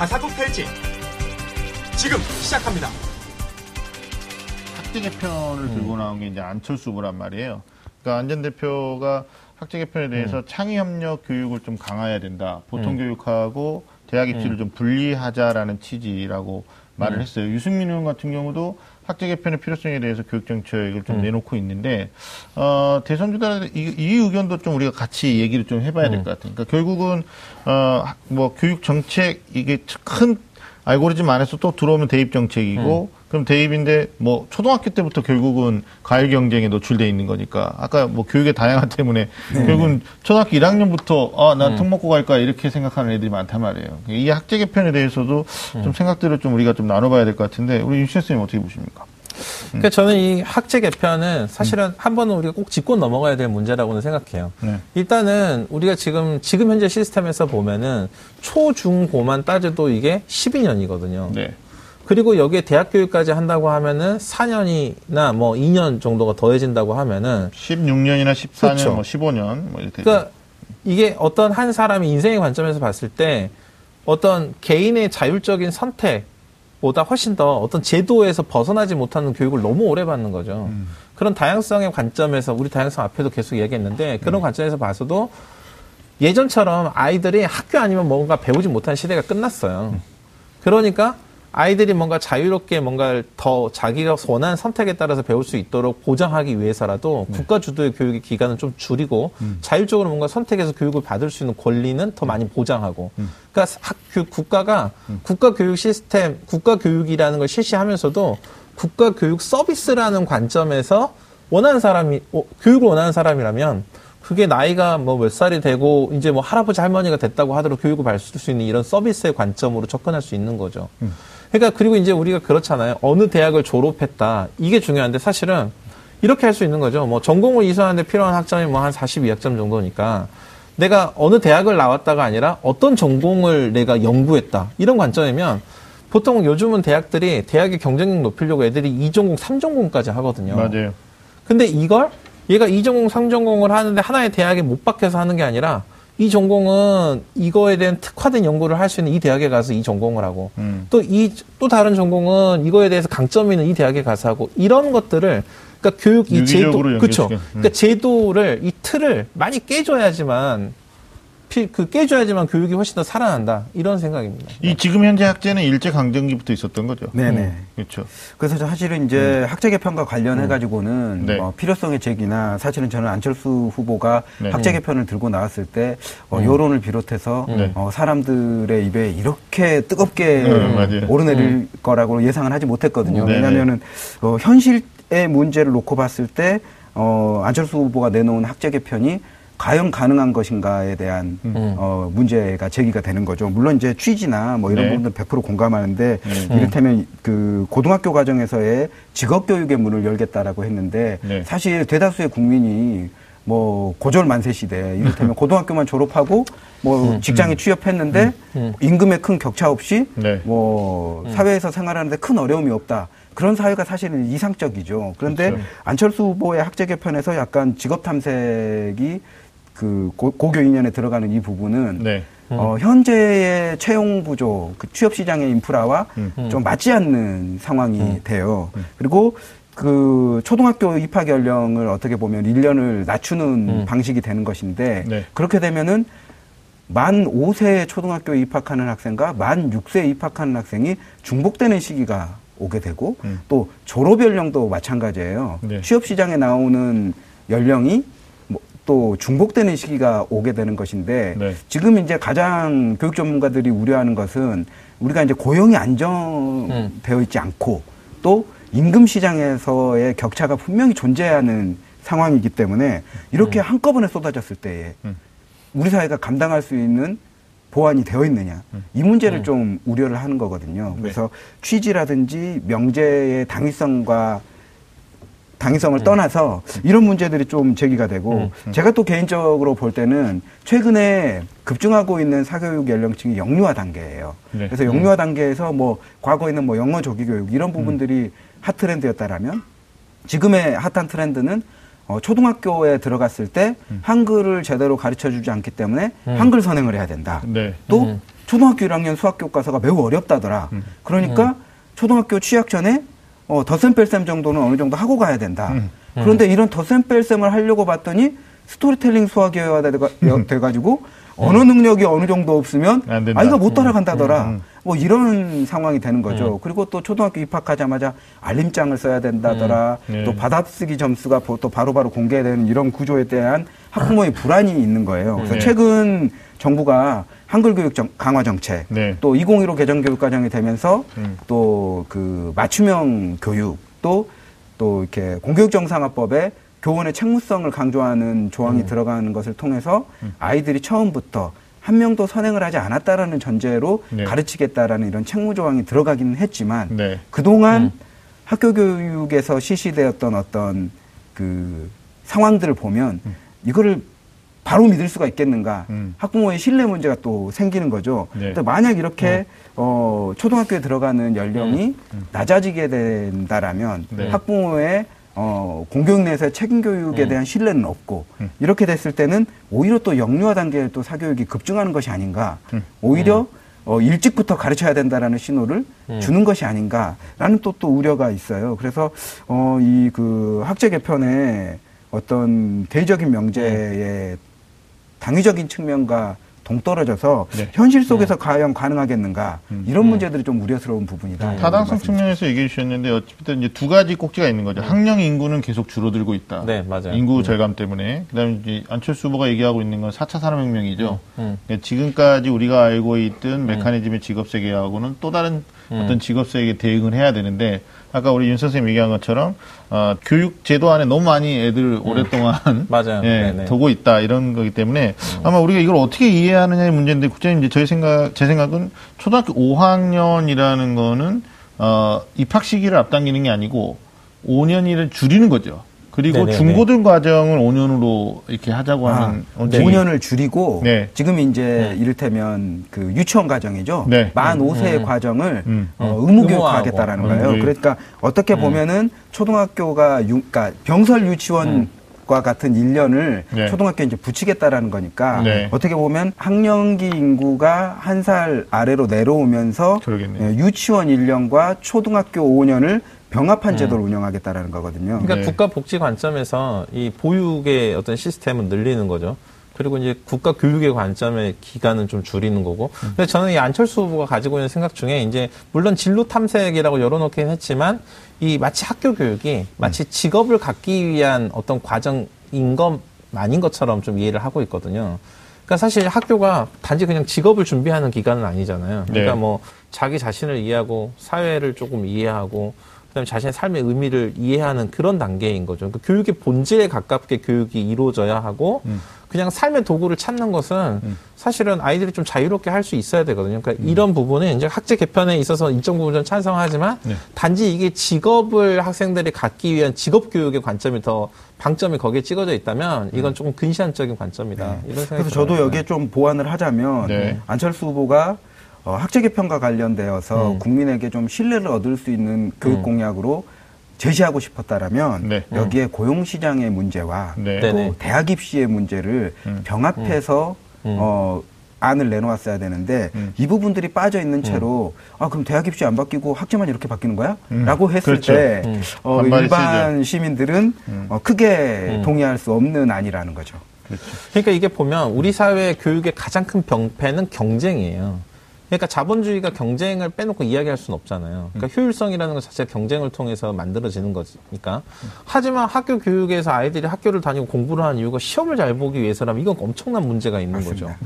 가사국 펠지 지금 시작합니다. 학제 개편을 들고 나온 게 이제 안철수 후보란 말이에요. 그러니까 안전 대표가 학제 개편에 대해서 음. 창의 협력 교육을 좀 강화해야 된다. 보통 교육하고 대학 입시를 좀 분리하자라는 취지라고 말을 음. 했어요. 유승민 의원 같은 경우도 학제 개편의 필요성에 대해서 교육 정책을 좀 음. 내놓고 있는데 어, 대선 주단에 이, 이 의견도 좀 우리가 같이 얘기를 좀 해봐야 음. 될것 같아요. 그러니까 결국은 어, 뭐 교육 정책 이게 큰 알고리즘 안에서 또 들어오면 대입 정책이고 음. 그럼 대입인데 뭐 초등학교 때부터 결국은 과일 경쟁에 노출돼 있는 거니까 아까 뭐 교육의 다양화 때문에 네. 결국은 초등학교 1학년부터 음. 아나 특 먹고 갈까 이렇게 생각하는 애들이 많단 말이에요. 이 학제 개편에 대해서도 음. 좀 생각들을 좀 우리가 좀 나눠봐야 될 것 같은데 우리 윤신 선생님 어떻게 보십니까? 그러니까 저는 이 학제 개편은 사실은 한 번은 우리가 꼭 짚고 넘어가야 될 문제라고는 생각해요. 네. 일단은 우리가 지금 지금 현재 시스템에서 보면은 초 중 고만 따져도 이게 12년이거든요. 네. 그리고 여기에 대학 교육까지 한다고 하면은 4년이나 뭐 2년 정도가 더해진다고 하면은 16년이나 14년, 그렇죠. 뭐 15년 뭐 이렇게. 그러니까 이게 어떤 한 사람이 인생의 관점에서 봤을 때 어떤 개인의 자율적인 선택보다 훨씬 더 어떤 제도에서 벗어나지 못하는 교육을 너무 오래 받는 거죠. 그런 다양성의 관점에서 우리 다양성 앞에도 계속 얘기했는데 그런 관점에서 봐서도 예전처럼 아이들이 학교 아니면 뭔가 배우지 못하는 시대가 끝났어요. 그러니까 아이들이 뭔가 자유롭게 뭔가를 더 자기가 원하는 선택에 따라서 배울 수 있도록 보장하기 위해서라도 국가 주도의 교육의 기간은 좀 줄이고 자율적으로 뭔가 선택해서 교육을 받을 수 있는 권리는 더 많이 보장하고. 그러니까 학, 교- 국가가 국가 교육 시스템, 국가 교육이라는 걸 실시하면서도 국가 교육 서비스라는 관점에서 원하는 사람이 어, 교육을 원하는 사람이라면 그게 나이가 뭐 몇 살이 되고 이제 뭐 할아버지 할머니가 됐다고 하도록 교육을 받을 수 있는 이런 서비스의 관점으로 접근할 수 있는 거죠. 그러니까 그리고 이제 우리가 그렇잖아요. 어느 대학을 졸업했다. 이게 중요한데 사실은 이렇게 할 수 있는 거죠. 뭐 전공을 이수하는데 필요한 학점이 뭐 한 42학점 정도니까 내가 어느 대학을 나왔다가 아니라 어떤 전공을 내가 연구했다. 이런 관점이면 보통 요즘은 대학들이 대학의 경쟁력 높이려고 애들이 2전공, 3전공까지 하거든요. 맞아요. 근데 이걸 얘가 2전공, 3전공을 하는데 하나의 대학에 못 박혀서 하는 게 아니라 이 전공은 이거에 대한 특화된 연구를 할 수 있는 이 대학에 가서 이 전공을 하고 음. 또이 또 다른 전공은 이거에 대해서 강점 있는 이 대학에 가서 하고 이런 것들을 그러니까 교육 이 제도 그렇죠. 음. 그러니까 제도를 이 틀을 많이 깨줘야지만 피- 그 깨줘야지만 교육이 훨씬 더 살아난다 이런 생각입니다. 이 지금 현재 학제는 일제 강점기부터 있었던 거죠. 네네. 그렇죠. 그래서 저 사실은 이제 학제 개편과 관련해 가지고는 네. 뭐 필요성의 제기나 사실은 저는 안철수 후보가 네. 학제 개편을 들고 나왔을 때 어, 여론을 비롯해서 네. 어, 사람들의 입에 이렇게 뜨겁게 네. 오르내릴 거라고 예상을 하지 못했거든요. 네, 왜냐하면은 어, 현실의 문제를 놓고 봤을 때 어, 안철수 후보가 내놓은 학제 개편이 과연 가능한 것인가에 대한 어, 문제가 제기가 되는 거죠. 물론 이제 취지나 뭐 이런 네. 부분들 100% 공감하는데 네. 이를테면 그 고등학교 과정에서의 직업 교육의 문을 열겠다라고 했는데 네. 사실 대다수의 국민이 뭐 고졸 만세 시대 이를테면 고등학교만 졸업하고 뭐 직장에 취업했는데 임금의 큰 격차 없이 네. 뭐 사회에서 생활하는데 큰 어려움이 없다. 그런 사회가 사실은 이상적이죠. 그런데 그렇죠. 안철수 후보의 학제 개편에서 약간 직업 탐색이 그 고, 고교 2년에 들어가는 이 부분은 네. 어, 현재의 채용 부족, 그 취업 시장의 인프라와 좀 맞지 않는 상황이 돼요. 그리고 그 초등학교 입학 연령을 어떻게 보면 1년을 낮추는 방식이 되는 것인데 네. 그렇게 되면은 만 5세에 초등학교에 입학하는 학생과 만 6세에 입학하는 학생이 중복되는 시기가 오게 되고 음. 또 졸업 연령도 마찬가지예요. 네. 취업 시장에 나오는 연령이 뭐 또 중복되는 시기가 오게 되는 것인데 네. 지금 이제 가장 교육 전문가들이 우려하는 것은 우리가 이제 고용이 안정되어 있지 않고 또 임금 시장에서의 격차가 분명히 존재하는 상황이기 때문에 이렇게 한꺼번에 쏟아졌을 때에 음. 우리 사회가 감당할 수 있는 보완이 되어 있느냐 이 문제를 좀 우려를 하는 거거든요. 그래서 취지라든지 명제의 당위성과 당위성을 떠나서 이런 문제들이 좀 제기가 되고 제가 또 개인적으로 볼 때는 최근에 급증하고 있는 사교육 연령층이 영유아 단계예요. 네. 그래서 영유아 단계에서 뭐 과거에는 뭐 영어 조기 교육 이런 부분들이 핫 트렌드였다라면 지금의 핫한 트렌드는 어, 초등학교에 들어갔을 때 한글을 제대로 가르쳐 주지 않기 때문에 한글 선행을 해야 된다. 네. 또 초등학교 1학년 수학 교과서가 매우 어렵다더라. 음. 그러니까 초등학교 취약 전에 어, 덧셈 뺄셈 정도는 어느 정도 하고 가야 된다. 음. 그런데 이런 덧셈 뺄셈을 하려고 봤더니 스토리텔링 수학이어야 음. 돼, 가 지고 어느 능력이 어느 정도 없으면. 아이가 못 따라간다더라. 음, 음. 뭐 이런 상황이 되는 거죠. 그리고 또 초등학교 입학하자마자 알림장을 써야 된다더라. 음. 네. 또 받아쓰기 점수가 보- 또 바로바로 공개되는 이런 구조에 대한 학부모의 불안이 있는 거예요. 그래서 네. 최근 정부가 한글 교육 정- 강화 정책, 네. 또 2015 개정 교육 과정이 되면서 음. 또그 맞춤형 교육 또 또 이렇게 공교육 정상화법에 교원의 책무성을 강조하는 조항이 들어가는 것을 통해서 아이들이 처음부터 한 명도 선행을 하지 않았다라는 전제로 네. 가르치겠다라는 이런 책무 조항이 들어가기는 했지만 네. 그동안 학교 교육에서 실시되었던 어떤 그 상황들을 보면 이거를 바로 믿을 수가 있겠는가? 음. 학부모의 신뢰 문제가 또 생기는 거죠. 네. 근데 만약 이렇게 어, 초등학교에 들어가는 연령이 낮아지게 된다라면 네. 학부모의 어, 공교육 내에서의 책임 교육에 대한 신뢰는 없고 음. 이렇게 됐을 때는 오히려 또 영유아 단계에 또 사교육이 급증하는 것이 아닌가. 음. 오히려 어, 일찍부터 가르쳐야 된다라는 신호를 주는 것이 아닌가라는 또 또 우려가 있어요. 그래서 어, 이 그 학제 개편의 어떤 대의적인 명제의 당위적인 측면과 동떨어져서 네. 현실 속에서 과연 가능하겠는가 음. 이런 문제들이 좀 우려스러운 부분이다. 타당성 말씀드립니다. 측면에서 얘기해 주셨는데 어쨌든 이제 두 가지 꼭지가 있는 거죠. 학령 인구는 계속 줄어들고 있다. 네, 맞아요. 인구 절감 때문에. 그다음에 이제 안철수 후보가 얘기하고 있는 건 4차 산업혁명이죠. 음. 그러니까 지금까지 우리가 알고 있던 메커니즘의 직업 세계하고는 또 다른 음. 어떤 직업 세계에 대응을 해야 되는데 아까 우리 윤 선생님 얘기한 것처럼 어, 교육 제도 안에 너무 많이 애들 오랫동안 음. 맞아요. 예, 네네. 두고 있다 이런 거기 때문에 아마 우리가 이걸 어떻게 이해하느냐의 문제인데 국장님 이제 저희 생각 제 생각은 초등학교 5학년이라는 거는 어, 입학 시기를 앞당기는 게 아니고 5년을 줄이는 거죠. 그리고 네네네. 중고등 과정을 5년으로 이렇게 하자고 아, 하는 원칙이 5년을 줄이고 네. 지금 이제 이를테면 그 유치원 과정이죠. 네. 만 5세의 과정을 음. 어, 음. 의무교육하겠다라는 의무화하고. 거예요. 음. 그러니까 어떻게 보면은 초등학교가 유, 그러니까 병설 유치원 과 같은 1년을 네. 초등학교에 이제 붙이겠다라는 거니까 네. 어떻게 보면 학령기 인구가 한 살 아래로 내려오면서 그러겠네요. 예, 유치원 1년과 초등학교 5년을 병합한 제도를 운영하겠다라는 거거든요. 그러니까 네. 국가 복지 관점에서 이 보육의 어떤 시스템은 늘리는 거죠. 그리고 이제 국가 교육의 관점의 기간은 좀 줄이는 거고. 근데 저는 이 안철수 후보가 가지고 있는 생각 중에 이제 물론 진로 탐색이라고 열어놓긴 했지만 이 마치 학교 교육이 마치 직업을 갖기 위한 어떤 과정인 것만인 것처럼 좀 이해를 하고 있거든요. 그러니까 사실 학교가 단지 그냥 직업을 준비하는 기간은 아니잖아요. 그러니까 네. 뭐 자기 자신을 이해하고 사회를 조금 이해하고 그다음에 자신의 삶의 의미를 이해하는 그런 단계인 거죠. 그러니까 교육의 본질에 가깝게 교육이 이루어져야 하고 그냥 삶의 도구를 찾는 것은 사실은 아이들이 좀 자유롭게 할 수 있어야 되거든요. 그러니까 이런 부분은 이제 학제 개편에 있어서 일정 부분 좀 찬성하지만 네. 단지 이게 직업을 학생들이 갖기 위한 직업 교육의 관점이 더 방점이 거기에 찍어져 있다면 이건 조금 근시안적인 관점이다. 이런 생각이 그래서 저도. 여기에 좀 보완을 하자면 네. 안철수 후보가 어, 학제 개편과 관련되어서 음. 국민에게 좀 신뢰를 얻을 수 있는 교육 음. 공약으로 제시하고 싶었다라면 네. 여기에 고용 시장의 문제와 네. 또 네네. 대학 입시의 문제를 음. 병합해서 음. 어, 안을 내놓았어야 되는데 음. 이 부분들이 빠져 있는 채로 아 그럼 대학 입시 안 바뀌고 학제만 이렇게 바뀌는 거야? 음. 라고 했을 그렇죠. 때 음. 어, 일반 시민들은 음. 어, 크게 음. 동의할 수 없는 안이라는 거죠. 그러니까 이게 보면 우리 사회 교육의 가장 큰 병폐는 경쟁이에요. 그러니까 자본주의가 경쟁을 빼놓고 이야기할 수는 없잖아요. 그러니까 효율성이라는 것 자체가 경쟁을 통해서 만들어지는 거니까. 하지만 학교 교육에서 아이들이 학교를 다니고 공부를 하는 이유가 시험을 잘 보기 위해서라면 이건 엄청난 문제가 있는 맞습니다. 거죠.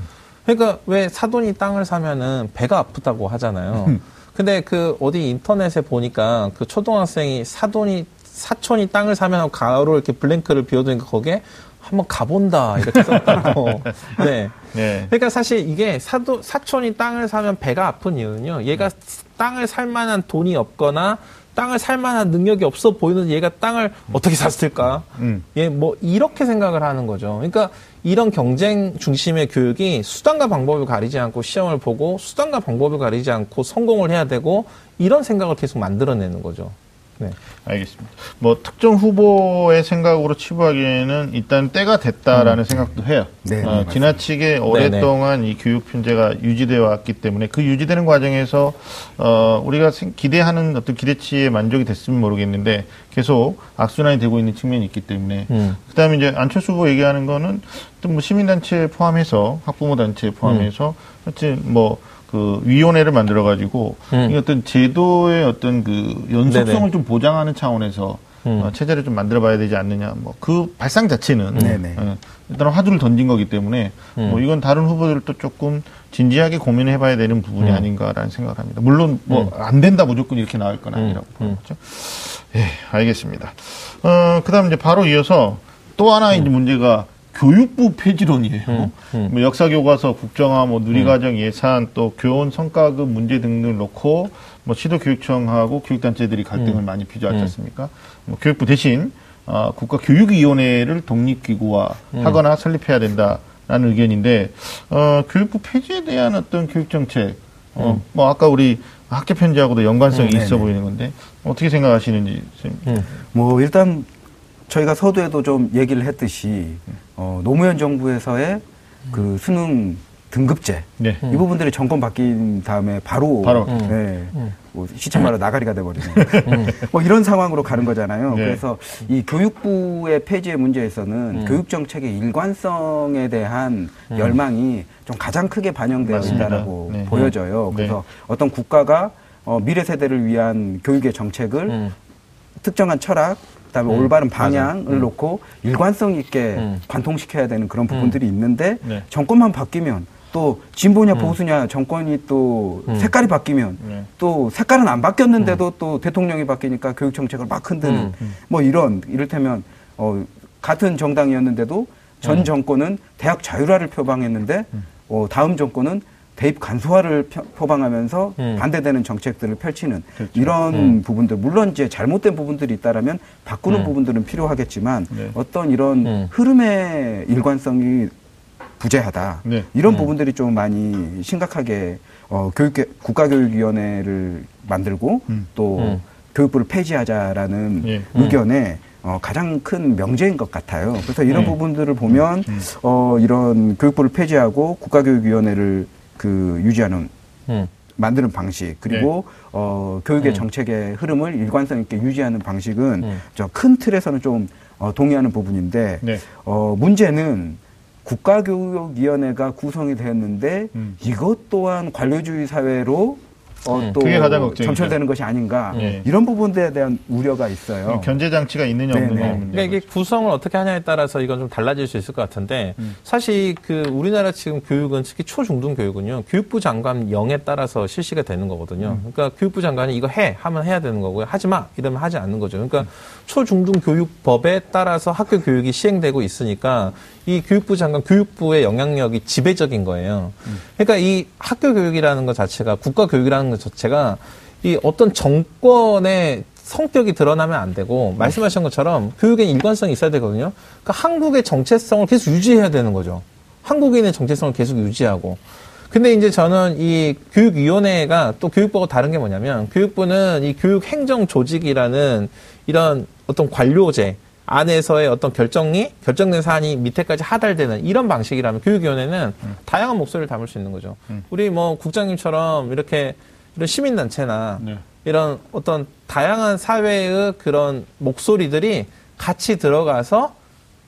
그러니까 왜 사돈이 땅을 사면은 배가 아프다고 하잖아요. 근데 그 어디 인터넷에 보니까 그 초등학생이 사돈이 사촌이 땅을 사면 가로 이렇게 블랭크를 비워두니까 거기에 한번 가본다 이렇게 썼다고. 네. 네. 그러니까 사실 이게 사도, 사촌이 땅을 사면 배가 아픈 이유는요. 얘가 땅을 살 만한 돈이 없거나 땅을 살 만한 능력이 없어 보이는 얘가 땅을 어떻게 샀을까? 음. 예, 뭐 이렇게 생각을 하는 거죠. 그러니까 이런 경쟁 중심의 교육이 수단과 방법을 가리지 않고 시험을 보고 수단과 방법을 가리지 않고 성공을 해야 되고 이런 생각을 계속 만들어내는 거죠. 네. 알겠습니다. 뭐 특정 후보의 생각으로 치부하기에는 일단 때가 됐다라는 생각도 해요. 네, 어. 지나치게 오랫동안 이 교육 편제가 유지되어 왔기 때문에 그 유지되는 과정에서 어, 우리가 생- 기대하는 어떤 기대치에 만족이 됐으면 모르겠는데 계속 악순환이 되고 있는 측면이 있기 때문에 음. 그다음에 이제 안철수 후보 얘기하는 거는 또 뭐 시민단체 포함해서 학부모 단체 포함해서 하여튼 뭐 그 위원회를 만들어 가지고 음. 이 어떤 제도의 어떤 그 연속성을 네네. 좀 보장하는 차원에서 음. 어, 체제를 좀 만들어 봐야 되지 않느냐. 뭐 그 발상 자체는 네네. 어, 일단 화두를 던진 거기 때문에 음. 뭐 이건 다른 후보들도 조금 진지하게 고민해 봐야 되는 부분이 음. 아닌가라는 생각을 합니다. 물론 뭐 안 된다 무조건 이렇게 나올 건 아니라고 음. 보는 거죠. 예, 알겠습니다. 어, 그다음 이제 바로 이어서 또 하나 이제 문제가 교육부 폐지론이에요. 음, 음. 뭐 역사 교과서, 국정화, 뭐 누리과정 예산, 또 교원 성과급 문제 등등을 놓고 뭐 시도교육청하고 교육단체들이 갈등을 음. 많이 빚어왔지 않습니까? 뭐 교육부 대신 어, 국가교육위원회를 독립기구화 하거나 설립해야 된다라는 의견인데 어, 교육부 폐지에 대한 어떤 교육정책, 어, 뭐 아까 우리 학교 편지하고도 연관성이 음, 있어 네네. 보이는 건데 어떻게 생각하시는지 선생님. 음. 뭐 일단 저희가 서두에도 좀 얘기를 했듯이 어, 노무현 정부에서의 그 수능 등급제 네. 이 부분들이 정권 바뀐 다음에 바로, 바로. 음. 네, 음. 뭐 시청마다 나가리가 돼버리는 뭐 이런 상황으로 가는 거잖아요. 네. 그래서 이 교육부의 폐지의 문제에서는 음. 교육 정책의 일관성에 대한 열망이 좀 가장 크게 반영되어 맞습니다. 있다라고 네. 보여져요. 네. 그래서 어떤 국가가 어, 미래 세대를 위한 교육의 정책을 음. 특정한 철학, 그다음에 음, 올바른 맞아. 방향을 놓고 일관성 있게 음. 관통시켜야 되는 그런 부분들이 있는데 네. 정권만 바뀌면 또 진보냐 음. 보수냐 정권이 또 음. 색깔이 바뀌면 네. 또 색깔은 안 바뀌었는데도 또 대통령이 바뀌니까 교육 정책을 막 흔드는 음. 뭐 이런 이를테면 어 같은 정당이었는데도 전 음. 정권은 대학 자율화를 표방했는데 어 다음 정권은 대입 간소화를 표- 표방하면서 음. 반대되는 정책들을 펼치는 그렇죠. 이런 음. 부분들 물론 이제 잘못된 부분들이 있다라면 바꾸는 음. 부분들은 필요하겠지만 네. 어떤 이런 음. 흐름의 일관성이 부재하다 네. 이런 음. 부분들이 좀 많이 심각하게 어, 교육 국가교육위원회를 만들고 음. 또 음. 교육부를 폐지하자라는 예. 의견에 어, 가장 큰 명제인 것 같아요. 그래서 이런 네. 부분들을 보면 음. 어, 이런 교육부를 폐지하고 국가교육위원회를 그 유지하는 음. 만드는 방식 그리고 어, 교육의 음. 정책의 흐름을 일관성 있게 유지하는 방식은 음. 저큰 틀에서는 좀 어, 동의하는 부분인데 네. 어, 문제는 국가교육위원회가 구성이 되었는데 음. 이것 또한 관료주의 사회로 어, 음. 또 그게 가장 걱정이죠. 점철되는 것이 아닌가 네. 이런 부분에 대한 우려가 있어요. 견제 장치가 있느냐 네, 없느냐 네. 문제. 그러니까 이게 구성을 어떻게 하냐에 따라서 이건 좀 달라질 수 있을 것 같은데 음. 사실 그 우리나라 지금 교육은 특히 초중등 교육은요 교육부 장관 영에 따라서 실시가 되는 거거든요. 음. 그러니까 교육부 장관이 이거 해 하면 해야 되는 거고요. 하지 마 이러면 하지 않는 거죠. 그러니까 음. 초중등 교육법에 따라서 학교 교육이 시행되고 있으니까 이 교육부 장관 교육부의 영향력이 지배적인 거예요. 음. 그러니까 이 학교 교육이라는 것 자체가 국가 교육이라는 것 자체가 이 어떤 정권의 성격이 드러나면 안 되고 말씀하신 것처럼 교육에 일관성이 있어야 되거든요. 그러니까 한국의 정체성을 계속 유지해야 되는 거죠. 한국인의 정체성을 계속 유지하고. 근데 이제 저는 이 교육위원회가 또 교육부하고 다른 게 뭐냐면 교육부는 이 교육행정 조직이라는 이런 어떤 관료제 안에서의 어떤 결정이 결정된 사안이 밑에까지 하달되는 이런 방식이라면 교육위원회는 다양한 목소리를 담을 수 있는 거죠. 음. 우리 뭐 국장님처럼 이렇게 이런 시민단체나 네. 이런 어떤 다양한 사회의 그런 목소리들이 같이 들어가서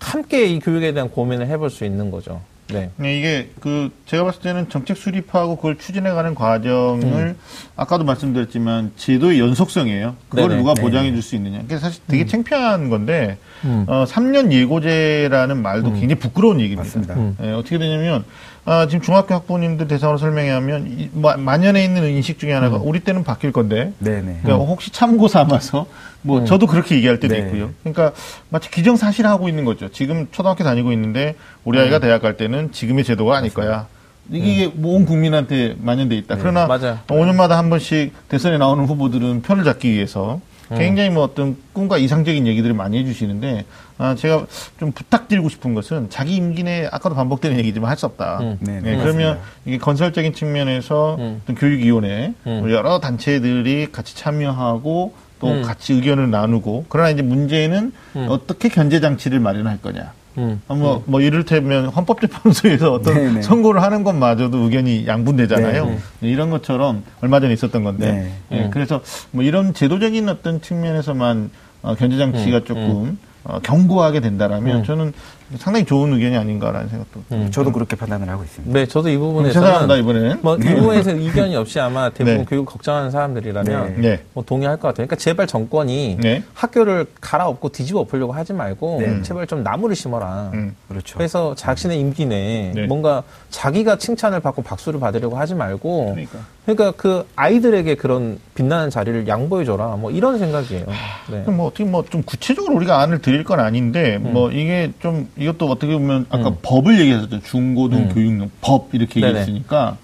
함께 이 교육에 대한 고민을 해볼 수 있는 거죠. 네. 네, 이게 그 제가 봤을 때는 정책 수립하고 그걸 추진해가는 과정을 음. 아까도 말씀드렸지만 제도의 연속성이에요. 그걸 네네, 누가 네. 보장해 줄 수 있느냐. 그게 사실 되게 창피한 건데 음. 어, 3년 예고제라는 말도 굉장히 부끄러운 얘기입니다. 음. 예, 어떻게 되냐면 아, 지금 중학교 학부모님들 대상으로 설명해 하면 이, 마- 만연해 있는 인식 중에 하나가 우리 때는 바뀔 건데 네네. 그러니까 혹시 참고 삼아서 뭐 저도 그렇게 얘기할 때도 네. 있고요. 그러니까 마치 기정사실하고 있는 거죠. 지금 초등학교 다니고 있는데 우리 아이가 대학 갈 때는 지금의 제도가 아닐 거야. 이게 온 국민한테 만연돼 있다. 그러나 맞아요. 5년마다 한 번씩 대선에 나오는 후보들은 표를 잡기 위해서 굉장히 뭐 어떤 꿈과 이상적인 얘기들을 많이 해주시는데 아, 제가 좀 부탁드리고 싶은 것은 자기 임기 내에 아까도 반복되는 얘기지만 할 수 없다. 음. 네, 네, 네, 그러면 맞습니다. 이게 건설적인 측면에서 음. 어떤 교육위원회 음. 여러 단체들이 같이 참여하고 또 음. 같이 의견을 나누고 그러나 이제 문제는 음. 어떻게 견제 장치를 마련할 거냐. 음. 어, 뭐, 뭐, 이를테면 헌법재판소에서 어떤 네네. 선고를 하는 것마저도 의견이 양분되잖아요. 네. 이런 것처럼 얼마 전에 있었던 건데. 네. 예, 음. 그래서 뭐 이런 제도적인 어떤 측면에서만 어, 견제장치가 음. 조금 어, 견고하게 된다라면 음. 저는 상당히 좋은 의견이 아닌가라는 생각도. 음. 저도 그렇게 판단을 하고 있습니다. 네, 저도 이 죄송합니다, 부분에서는 이번에는. 뭐 이 부분에서 이견이 없이 아마 대부분 네. 교육 걱정하는 사람들이라면 네. 네. 뭐 동의할 것 같아요. 그러니까 제발 정권이 네. 학교를 갈아엎고 뒤집어 엎으려고 하지 말고 네. 제발 좀 나무를 심어라. 음. 그렇죠. 그래서 자신의 임기 내에 네. 뭔가 자기가 칭찬을 받고 박수를 받으려고 하지 말고 그러니까. 그러니까 그 아이들에게 그런 빛나는 자리를 양보해줘라. 뭐 이런 생각이에요. 네. 그럼 뭐 어떻게 뭐 좀 구체적으로 우리가 안을 드릴 건 아닌데 음. 뭐 이게 좀 이것도 어떻게 보면 아까 법을 얘기했었죠 중고등 음. 교육용 법 이렇게 네네. 얘기했으니까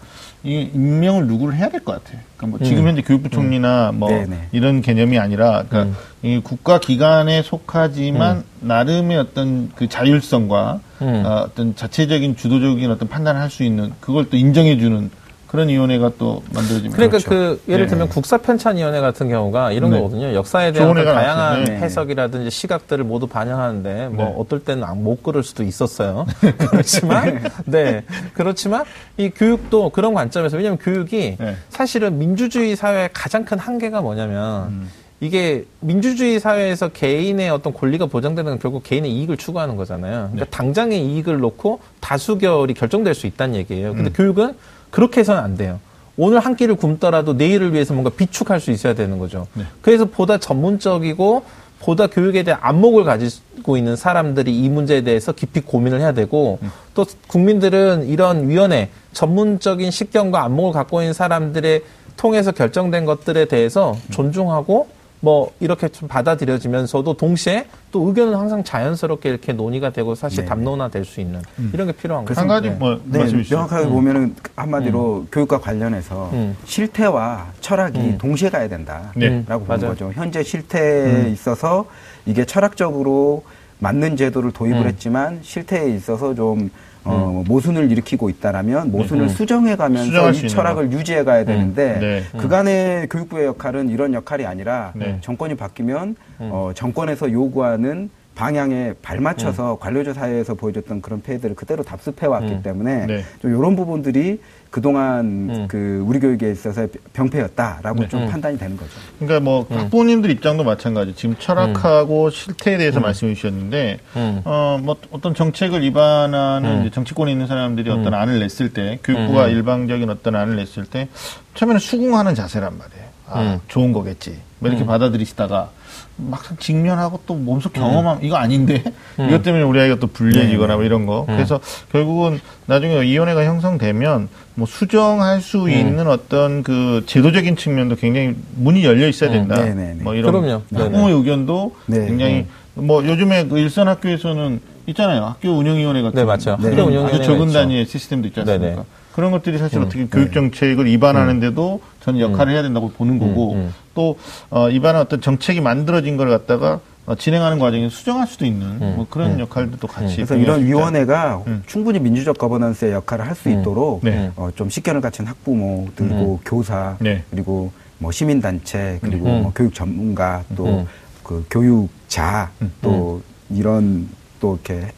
이게 임명을 누구를 해야 될 것 같아요. 그러니까 뭐 지금 음. 현재 교육부총리나 뭐 네네. 이런 개념이 아니라 그러니까 음. 이 국가 기관에 속하지만 나름의 어떤 그 자율성과 음. 어, 어떤 자체적인 주도적인 어떤 판단을 할 수 있는 그걸 또 인정해 주는 그런 위원회가 또 만들어집니다. 그러니까 그렇죠. 그 예를 네. 들면 국사편찬위원회 같은 경우가 이런 네. 거거든요. 역사에 대한 다양한. 네. 해석이라든지 시각들을 모두 반영하는데 뭐 네. 어떨 때는 안- 못 그럴 수도 있었어요. 그렇지만 네 그렇지만 이 교육도 그런 관점에서 왜냐하면 교육이 네. 사실은 민주주의 사회의 가장 큰 한계가 뭐냐면 음. 이게 민주주의 사회에서 개인의 어떤 권리가 보장되는 건 결국 개인의 이익을 추구하는 거잖아요. 그러니까 당장의 이익을 놓고 다수결이 결정될 수 있다는 얘기예요. 근데 음. 교육은 그렇게 해서는 안 돼요. 오늘 한 끼를 굶더라도 내일을 위해서 뭔가 비축할 수 있어야 되는 거죠. 네. 그래서 보다 전문적이고 보다 교육에 대한 안목을 가지고 있는 사람들이 이 문제에 대해서 깊이 고민을 해야 되고 음. 또 국민들은 이런 위원회 전문적인 식견과 안목을 갖고 있는 사람들의 통해서 결정된 것들에 대해서 음. 존중하고 뭐 이렇게 좀 받아들여지면서도 동시에 또 의견은 항상 자연스럽게 이렇게 논의가 되고 사실 네. 담론화 될 수 있는 이런 게 필요한 거죠. 한 가지 네. 뭐 네, 주시죠. 명확하게 보면은 한마디로 교육과 관련해서 음. 실태와 철학이 음. 동시에 가야 된다라고 네. 음, 보는 맞아요. 거죠. 현재 실태에 있어서 이게 철학적으로 맞는 제도를 도입을 음. 했지만 실태에 있어서 좀 어, 모순을 일으키고 있다라면 모순을 음. 수정해가면서 이 철학을 유지해 가야 되는데 네. 그간의 교육부의 역할은 이런 역할이 아니라 네. 정권이 바뀌면 어, 정권에서 요구하는 방향에 발맞춰서 관료조 사회에서 보여줬던 그런 폐해들을 그대로 답습해 왔기 음. 때문에 네. 좀 이런 부분들이 그동안 음. 그 우리 교육에 있어서 병폐였다라고 네. 좀 음. 판단이 되는 거죠. 그러니까 뭐 학부모님들 입장도 마찬가지. 지금 철학하고 실태에 대해서 음. 말씀해 주셨는데 음. 어뭐 어떤 정책을 위반하는 음. 정치권에 있는 사람들이 음. 어떤 안을 냈을 때 교육부가 음. 일방적인 어떤 안을 냈을 때 처음에는 수긍하는 자세란 말이에요. 아, 음. 좋은 거겠지. 뭐 이렇게 음. 받아들이시다가 막상 직면하고 또 몸소 경험하면 이거 아닌데 음. 이것 때문에 우리 아이가 또 불리해지거나 네. 뭐 이런 거. 음. 그래서 결국은 나중에 위원회가 형성되면 뭐 수정할 수 음. 있는 어떤 그 제도적인 측면도 굉장히 문이 열려 있어야 음. 된다. 네, 네, 네. 뭐 이런 그럼요. 학부모 네네. 의견도 네. 굉장히 뭐 요즘에 그 일선 학교에서는 있잖아요. 학교 운영위원회 같은 네, 맞죠. 네. 학교 아주 운영위원회가 적은 있죠. 단위의 시스템도 있지 않습니까? 네네. 그런 것들이 사실 음. 어떻게 교육 정책을 위반하는데도 저는 역할을 해야 된다고 보는 거고 음, 음. 또 어, 위반한 어떤 정책이 만들어진 걸 갖다가 어, 진행하는 과정에 수정할 수도 있는 뭐 그런 음. 역할도 같이 그래서 이런. 위원회가 음. 충분히 민주적 거버넌스의 역할을 할수 음. 있도록 네. 어, 좀 식견을 갖춘 학부모들, 고 교사, 네. 그리고 뭐 시민단체, 그리고 음. 뭐 교육 전문가, 또 음. 그 교육자, 또 이런 또 이렇게 네.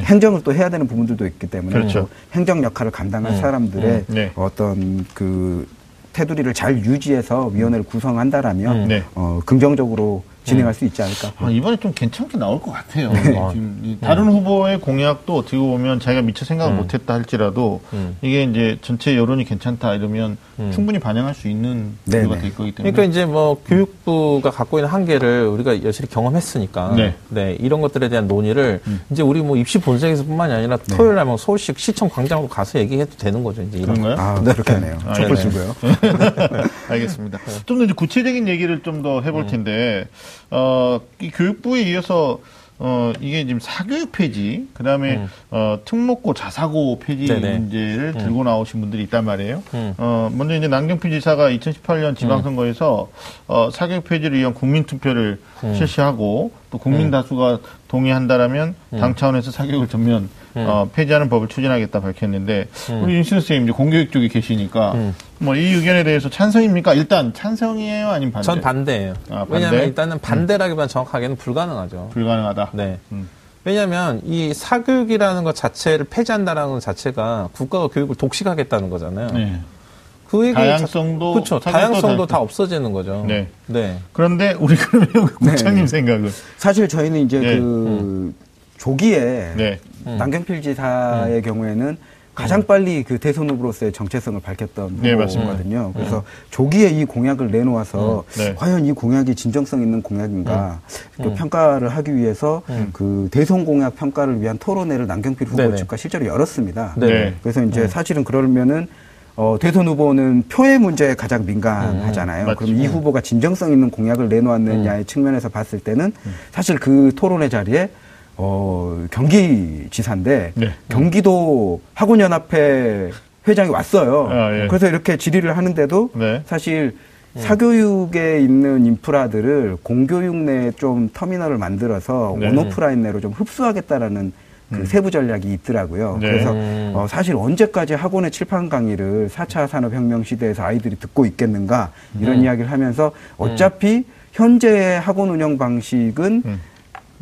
행정을 또 해야 되는 부분들도 있기 때문에 그렇죠. 또 행정 역할을 감당할 음. 사람들의 음. 네. 어떤 그 테두리를 잘 유지해서 위원회를 구성한다라면 음. 네. 어, 긍정적으로 진행할 수 있지 않을까. 아, 이번에 좀 괜찮게 나올 것 같아요. 네. 지금 이 다른 후보의 공약도 어떻게 보면 자기가 미처 생각을 음. 못했다 할지라도 음. 이게 이제 전체 여론이 괜찮다 이러면 음. 충분히 반영할 수 있는. 구조가 될 거기 때문에. 그러니까 이제 뭐 교육부가 갖고 있는 한계를 우리가 여실히 경험했으니까 네. 네. 이런 것들에 대한 논의를 이제 우리 뭐 입시 본색에서뿐만이 아니라 토요일 날뭐 서울시 시청 광장으로 가서 얘기해도 되는 거죠 이제 이런 거. 그런가요? 아, 그렇겠네요. 아, 촛불 네네. 신고요. 알겠습니다. 좀더 이제 구체적인 얘기를 좀더 음. 해볼 텐데, 어, 이 교육부에 이어서, 어, 이게 지금 사교육 폐지, 그 다음에, 음. 어, 특목고 자사고 폐지 네네. 문제를 들고 나오신 분들이 있단 말이에요. 음. 어, 먼저 이제 남경필 지사가 2018년 지방선거에서, 어, 사교육 폐지를 위한 국민투표를 음. 실시하고, 또 국민 다수가 동의한다라면 당 차원에서 사교육을 전면 어, 폐지하는 법을 추진하겠다 밝혔는데 우리 윤신 선생님 이제 공교육 쪽에 계시니까 뭐 이 의견에 대해서 찬성입니까? 일단 찬성이에요, 아니면 반대? 전 반대예요. 아, 반대? 왜냐하면 일단은 반대라기보다 정확하게는 불가능하죠. 불가능하다. 네. 음. 왜냐하면 이 사교육이라는 것 자체를 폐지한다라는 것 자체가 국가가 교육을 독식하겠다는 거잖아요. 네. 그 얘기 다양성도 그렇죠. 다양성도 다- 다 없어지는 거죠. 네. 네. 그런데 우리 그러면 국장님 생각은 사실 저희는 이제 네. 그 조기에 네. 남경필 지사의 경우에는 가장 빨리 그 대선 후보로서의 정체성을 밝혔던 네, 맞습니다. 후보거든요. 그래서 조기에 이 공약을 내놓아서 음, 네. 과연 이 공약이 진정성 있는 공약인가 그 평가를 하기 위해서 그 대선 공약 평가를 위한 토론회를 남경필 후보 네네. 측과 실제로 열었습니다. 네. 네. 그래서 이제 사실은 그러면은 어, 대선 후보는 표의 문제에 가장 민감하잖아요. 음, 그럼 이. 후보가 진정성 있는 공약을 내놓았느냐의 측면에서 봤을 때는 사실 그 토론회 자리에 어, 경기지사인데 네. 경기도 학원연합회 회장이 왔어요. 아, 예. 그래서 이렇게 질의를 하는데도 네. 사실 사교육에 있는 인프라들을 공교육 내에 좀 터미널을 만들어서 네. 온오프라인 내로 좀 흡수하겠다라는 그 세부 전략이 있더라고요. 네. 그래서 음. 어, 사실 언제까지 학원의 칠판 강의를 4차 산업혁명 시대에서 아이들이 듣고 있겠는가 이런 이야기를 하면서 어차피 현재의 학원 운영 방식은 음.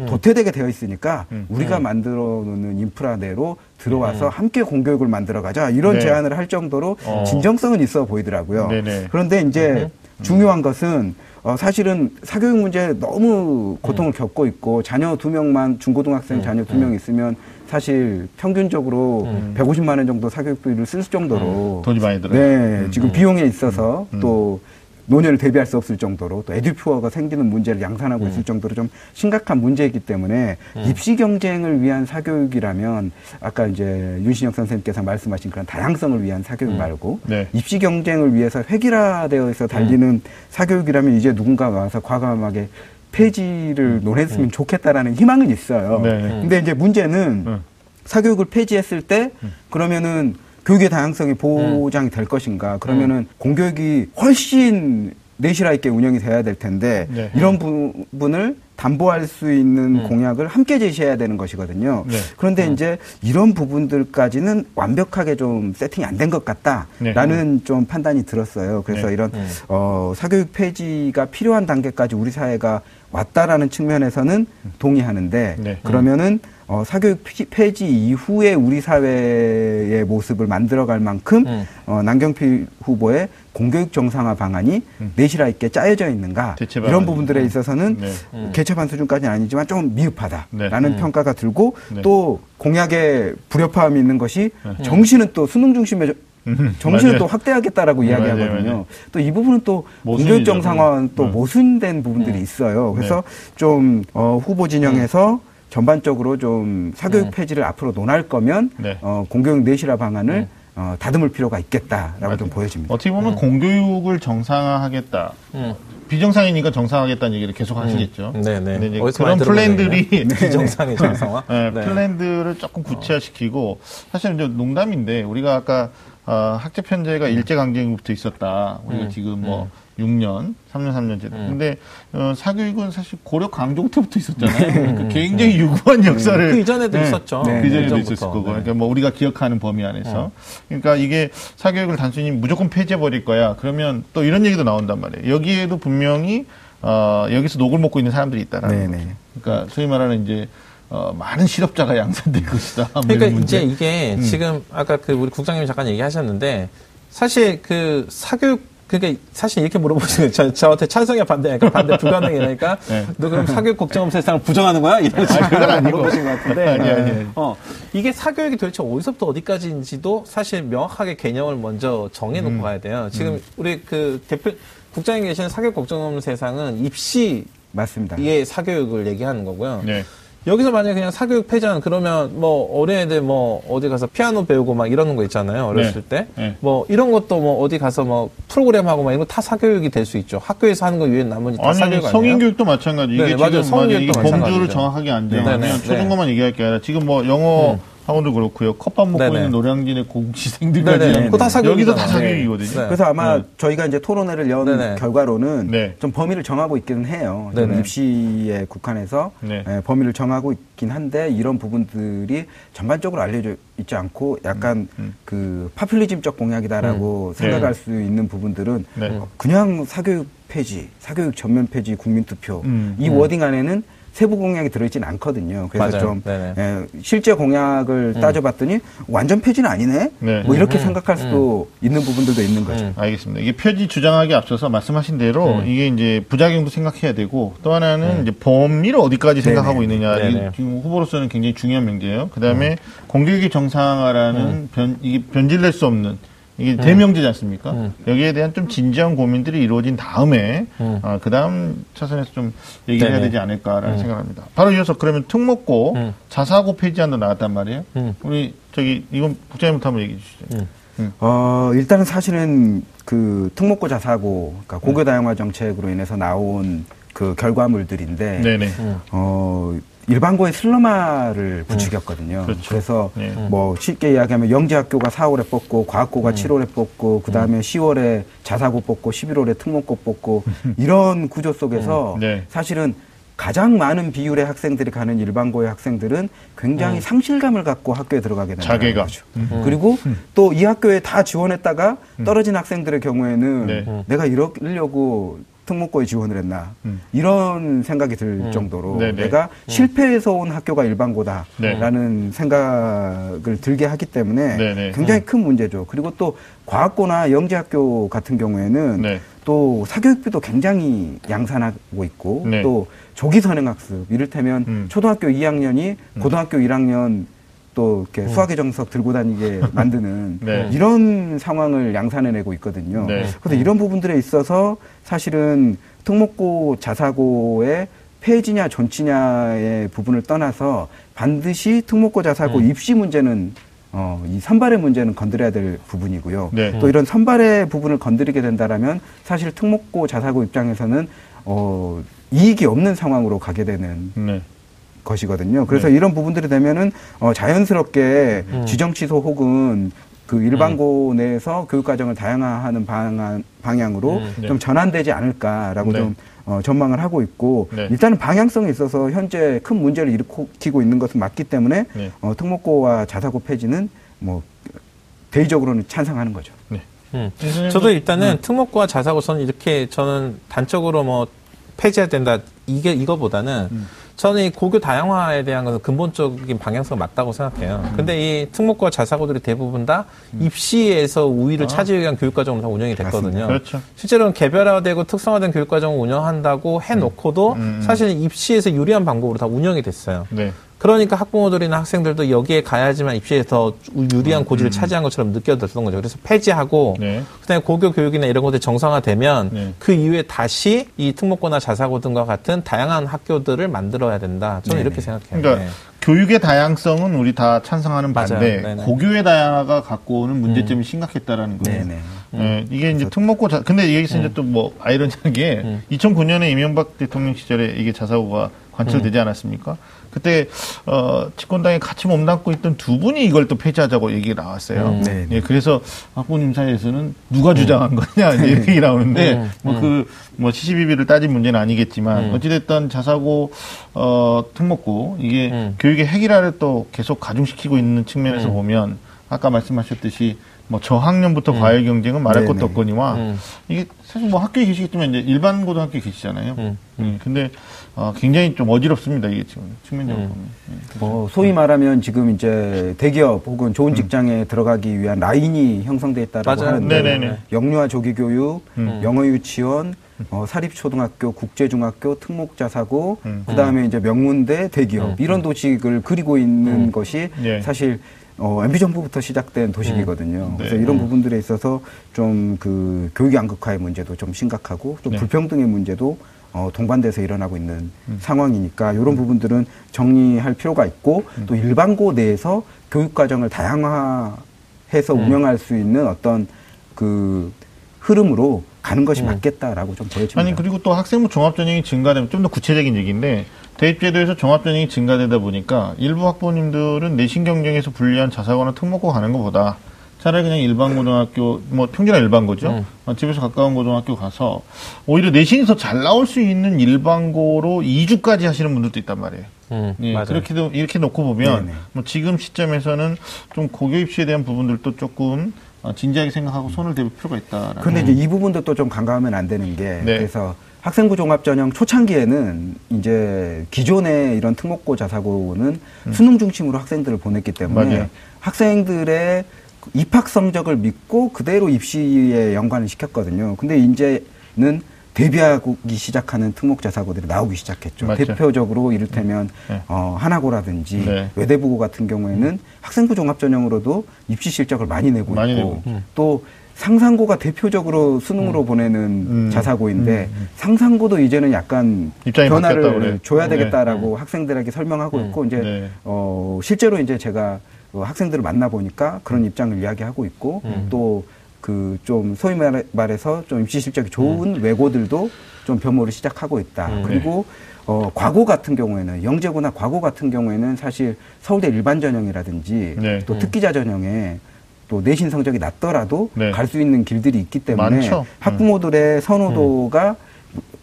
도태되게 되어 있으니까 음. 우리가 만들어 놓는 인프라 내로 들어와서 함께 공교육을 만들어 가자. 이런 네. 제안을 할 정도로 어. 진정성은 있어 보이더라고요. 네네. 그런데 이제 중요한 것은 어, 사실은 사교육 문제에 너무 고통을 겪고 있고 자녀 두 명만 중고등학생 자녀 두 명 있으면 사실 평균적으로 150만 원 정도 사교육비를 쓸 정도로 돈이 많이 들어요. 네, 지금 비용에 있어서 또 노년을 대비할 수 없을 정도로 또 에듀퓨어가 생기는 문제를 양산하고 있을 정도로 좀 심각한 문제이기 때문에 입시 경쟁을 위한 사교육이라면 아까 이제 윤신영 선생님께서 말씀하신 그런 다양성을 위한 사교육 말고 네. 입시 경쟁을 위해서 획일화되어 있어 달리는 사교육이라면 이제 누군가가 와서 과감하게 폐지를 논했으면 좋겠다라는 희망은 있어요. 네. 근데 이제 문제는 음. 사교육을 폐지했을 때 그러면은 교육의 다양성이 보장이 될 것인가? 그러면은 공교육이 훨씬 내실화 있게 운영이 돼야 될 텐데 네. 이런 부분을 담보할 수 있는 공약을 함께 제시해야 되는 것이거든요. 네. 그런데 이제 이런 부분들까지는 완벽하게 좀 세팅이 안 된 것 같다라는 좀 판단이 들었어요. 그래서 네. 이런 어, 사교육 폐지가 필요한 단계까지 우리 사회가 왔다라는 측면에서는 동의하는데 네. 그러면은 어, 사교육 피- 폐지 이후에 우리 사회의 모습을 만들어갈 만큼 음. 어, 남경필 후보의 공교육 정상화 방안이 내실화 있게 짜여져 있는가 이런. 부분들에 있어서는 네. 개차반 수준까지는 아니지만 좀 미흡하다라는 네. 평가가 들고 네. 또 공약에 불협화음이 있는 것이 정시는 또 수능 중심의 저- 음, 맞아요. 또 확대하겠다라고 네, 이야기하거든요. 또 이 부분은 또. 공교육 정상화는 또 음. 모순된 부분들이 있어요. 그래서 좀 어, 후보 진영에서 전반적으로 좀 사교육 폐지를 앞으로 논할 거면 네. 어, 공교육 내실화 방안을 어, 다듬을 필요가 있겠다라고 좀 보여집니다. 어떻게 보면 공교육을 정상화하겠다. 음. 비정상이니까 정상화하겠다는 얘기를 계속 하시겠죠. 네, 네. 근데 이제 어디서 그런 플랜들이? 비정상의 정상화. 네, 네. 플랜들을 조금 구체화시키고 사실 이제 농담인데 우리가 아까 어, 학제 편제가 일제 강점기부터 있었다. 우리가 음, 지금 뭐 6년, 3년, 3년째. 근데 어, 사교육은 사실 고려 강종 때부터 있었잖아요. 그러니까 굉장히 유구한 역사를 그 이전에도 있었죠. 그 네, 이전에도 예전부터. 있었을 거고. 네. 그러니까 뭐 우리가 기억하는 범위 안에서. 그러니까 이게 사교육을 단순히 무조건 폐지해 버릴 거야. 그러면 또 이런 얘기도 나온단 말이에요. 여기에도 분명히 어, 여기서 녹을 먹고 있는 사람들이 있다라는 네, 거죠. 네. 그러니까 소위 말하는 이제 어, 많은 실업자가 양산될 것이다. 뭐 그러니까 이런 문제. 음. 이제 이게 지금 아까 그 우리 국장님이 잠깐 얘기하셨는데 사실 그 사교육 그러니까 사실 이렇게 물어보시는 저, 저한테 찬성이야 반대니까 반대 불가능이니까 네. 너 그럼 사교육 걱정 없는 세상을 부정하는 거야? 이런 식으로 아니고. 물어보신 것 같은데 아니, 아니. 어, 이게 사교육이 도대체 어디서부터 어디까지인지도 사실 명확하게 개념을 먼저 정해놓고 음. 가야 돼요. 지금 우리 그 대표 국장님 계시는 사교육 걱정 없는 세상은 입시 맞습니다. 의 사교육을 얘기하는 거고요. 네. 여기서 만약에 그냥 사교육 폐지하는 그러면 뭐 어린애들 뭐 어디 가서 피아노 배우고 막 이러는 거 있잖아요 어렸을 네. 때 네. 뭐 이런 것도 뭐 어디 가서 뭐 프로그램 하고 막 이런 거 다 사교육이 될 수 있죠 학교에서 하는 거 외에 나머지 다 아니, 사교육 아니? 성인 교육도 마찬가지. 이게 네네, 맞아요. 지금 성인 만약 교육도 범주를. 정확하게 안 정하면 네네, 네. 초중고만 얘기할 게 아니라 지금 뭐 영어 학원도 그렇고요. 컵밥 먹고 네네. 있는 노량진의 고시생들까지. 그거 다 여기도 다. 사교육이거든요. 네. 그래서 아마 네. 저희가 이제 토론회를 연 네네. 결과로는 네. 좀 범위를 정하고 있기는 해요. 입시에 국한해서 네. 예, 범위를 정하고 있긴 한데 이런 부분들이 전반적으로 알려져 있지 않고 약간 음. 그 파퓰리즘적 공약이다라고 생각할 수 있는 부분들은 네. 어, 그냥 사교육 폐지, 사교육 전면 폐지, 국민투표 음. 이 워딩 안에는 세부 공약이 들어있지는 않거든요. 그래서 맞아요. 좀. 예, 실제 공약을 따져봤더니 완전 폐지는 아니네. 네. 뭐 이렇게 음. 생각할 수도 있는 부분들도 있는 거죠. 음. 알겠습니다. 이게 표지 주장하기 앞서서 말씀하신 대로 음. 이게 이제 부작용도 생각해야 되고 또 하나는 이제 범위를 어디까지 생각하고 네네. 있느냐 이게 네네. 지금 후보로서는 굉장히 중요한 명제예요. 그 다음에 공교육의 정상화라는 변 이게 변질될 수 없는 이게 대명제지 않습니까? 음. 여기에 대한 좀 진지한 고민들이 이루어진 다음에 음. 아, 그 다음 차선에서 좀 얘기를 해야 네네. 되지 않을까라는 음. 생각합니다. 바로 이어서 그러면 특목고 음. 자사고 폐지안도 나왔단 말이에요. 음. 우리 저기 이건 국장님부터 한번 얘기해 주시죠. 음. 어, 일단은 사실은 그 특목고 자사고, 그러니까 고교 다양화 정책으로 인해서 나온 그 결과물들인데, 네네. 음. 어, 일반고에 슬러마를 부추겼거든요. 그렇죠. 그래서 네. 뭐 쉽게 이야기하면 영재학교가 4월에 뽑고 과학고가 7월에 뽑고 그 다음에 10월에 자사고 뽑고 11월에 특목고 뽑고 이런 구조 속에서 음. 네. 사실은 가장 많은 비율의 학생들이 가는 일반고의 학생들은 굉장히 상실감을 갖고 학교에 들어가게 된다는 자괴감. 거죠. 그리고 또 이 학교에 다 지원했다가 떨어진 학생들의 경우에는 네. 내가 이러려고 특목고에 지원을 했나 음. 이런 생각이 들 음. 정도로 네네. 내가 실패해서 온 학교가 일반고다라는 생각을 들게 하기 때문에 네네. 굉장히 큰 문제죠. 그리고 또 과학고나 영재학교 같은 경우에는 네. 또 사교육비도 굉장히 양산하고 있고 네. 또 조기 선행학습 이를테면 음. 초등학교 2학년이 고등학교 1학년 또 이렇게 음. 수학의 정석 들고 다니게 만드는 네. 이런 상황을 양산해내고 있거든요. 네. 그래서 이런 부분들에 있어서 사실은 특목고 자사고의 폐지냐 존치냐의 부분을 떠나서 반드시 특목고 자사고 음. 입시 문제는 어, 이 선발의 문제는 건드려야 될 부분이고요. 네. 또 이런 선발의 부분을 건드리게 된다라면 사실 특목고 자사고 입장에서는 어, 이익이 없는 상황으로 가게 되는 네. 것이거든요. 그래서 네. 이런 부분들이 되면은 어, 자연스럽게 음. 지정 취소 혹은 그 일반고 내에서 교육 과정을 다양화하는 방안, 방향으로 음, 네. 좀 전환되지 않을까라고 네. 좀 어, 전망을 하고 있고 네. 일단은 방향성에 있어서 현재 큰 문제를 일으키고 있는 것은 맞기 때문에 네. 어, 특목고와 자사고 폐지는 뭐 대의적으로는 찬성하는 거죠. 음. 선생님도- 저도 일단은 특목고와 자사고서는 이렇게 저는 단적으로 뭐 폐지해야 된다 이게 이거보다는 저는 이 고교 다양화에 대한 것은 근본적인 방향성 맞다고 생각해요. 근데 이 특목고와 자사고들이 대부분 다 입시에서 우위를 차지하기 위한 교육과정으로 다 운영이 됐거든요. 그렇죠. 실제로는 개별화되고 특성화된 교육과정을 운영한다고 해놓고도 음. 사실 입시에서 유리한 방법으로 다 운영이 됐어요. 네. 그러니까 학부모들이나 학생들도 여기에 가야지만 입시에 더 유리한 고지를 차지한 것처럼 느껴졌던 거죠. 그래서 폐지하고 네. 그다음에 고교 교육이나 이런 것들이 정상화되면 네. 그 이후에 다시 이 특목고나 자사고 등과 같은 다양한 학교들을 만들어야 된다. 저는 네네. 이렇게 생각해요. 그러니까 네. 교육의 다양성은 우리 다 찬성하는. 반대. 고교의 다양화가 갖고 오는 문제점이 심각했다라는 거예요. 네네. 예, 이게 이제 특목고 자, 근데 여기서 이제 또 뭐 아이러니하게 음. 2009년에 이명박 대통령 시절에 이게 자사고가 관철되지 음. 않았습니까? 그때 어 집권당에 같이 몸담고 있던 두 분이 이걸 또 폐지하자고 얘기가 나왔어요. 음. 네. 예, 그래서 학부님 사이에서는 누가 주장한 거냐 이렇게 얘기 나오는데 음. 뭐그뭐 시시비비를 따진 문제는 아니겠지만 음. 어찌됐든 자사고 어 특목고 이게 음. 교육의 핵이라를 또 계속 가중시키고 있는 측면에서 음. 보면 아까 말씀하셨듯이 뭐 저학년부터 과외 경쟁은 말할 네네. 것도 없거니와 음. 이게 사실 뭐 학교에 계시겠지만 이제 일반 고등학교에 계시잖아요. 음. 음, 근데 어, 굉장히 좀 어지럽습니다 이게 지금 측면적으로 음. 보면. 예. 뭐 소위 말하면 지금 이제 대기업 혹은 좋은 직장에 들어가기 위한 라인이 형성돼 있다라고 맞아요. 하는데 네네네. 영유아 조기 교육, 음. 영어 유치원, 어, 사립초등학교, 국제중학교, 특목자사고, 음. 그 다음에 이제 명문대, 대기업 음. 이런 도식을 그리고 있는 음. 것이 예. 사실 어, MB 정부부터 시작된 도식이거든요. 그래서 네. 이런 음. 부분들에 있어서 좀 그 교육 양극화의 문제도 좀 심각하고 좀 네. 불평등의 문제도 어, 동반돼서 일어나고 있는 음. 상황이니까 이런 부분들은 정리할 필요가 있고 음. 또 일반고 내에서 교육 과정을 다양화해서 음. 운영할 수 있는 어떤 그 흐름으로 가는 것이 음. 맞겠다라고 좀 보여집니다. 아니 그리고 또 학생부 종합전형이 증가되면 좀 더 구체적인 얘기인데 대입제도에서 종합전형이 증가되다 보니까 일부 학부모님들은 내신 경쟁에서 불리한 자사고나 특목고 가는 것보다 차라리 그냥 일반 고등학교, 뭐 평균한 일반 고죠. 음. 어, 집에서 가까운 고등학교 가서 오히려 내신이 더 잘 나올 수 있는 일반고로 2주까지 하시는 분들도 있단 말이에요. 음, 예, 맞아요. 그렇게도 이렇게 놓고 보면 네네. 뭐 지금 시점에서는 좀 고교 입시에 대한 부분들도 조금 어, 진지하게 생각하고 손을 대볼 필요가 있다. 근데 이제 이 부분도 또 좀 간과하면 안 되는 게 네. 그래서 학생부 종합전형 초창기에는 이제 기존의 이런 특목고 자사고는 수능 중심으로 학생들을 보냈기 때문에 음. 맞아요. 학생들의 입학 성적을 믿고 그대로 입시에 연관을 시켰거든요. 근데 이제는 데뷔하기 시작하는 특목 자사고들이 나오기 시작했죠. 맞죠. 대표적으로 이를테면 네. 어, 하나고라든지 네. 외대부고 같은 경우에는 학생부 종합전형으로도 입시 실적을 많이 내고 많이 있고 내고 또 상상고가 대표적으로 수능으로 보내는 음. 자사고인데 상상고도 이제는 약간 변화를 그래요. 줘야 네. 되겠다라고 학생들에게 설명하고 음. 있고 이제 네. 어 실제로 이제 제가 어, 학생들을 만나 보니까 그런 입장을 이야기하고 있고 음. 또그 좀 소위 말해- 말해서 좀 입시 실적이 좋은 음. 외고들도 좀 변모를 시작하고 있다. 음. 그리고 어 과고 같은 경우에는 영재고나 과고 같은 경우에는 사실 서울대 일반 전형이라든지 네. 또 음. 특기자 전형에 또 내신 성적이 낮더라도 네. 갈수 있는 길들이 있기 때문에 많죠. 학부모들의 선호도가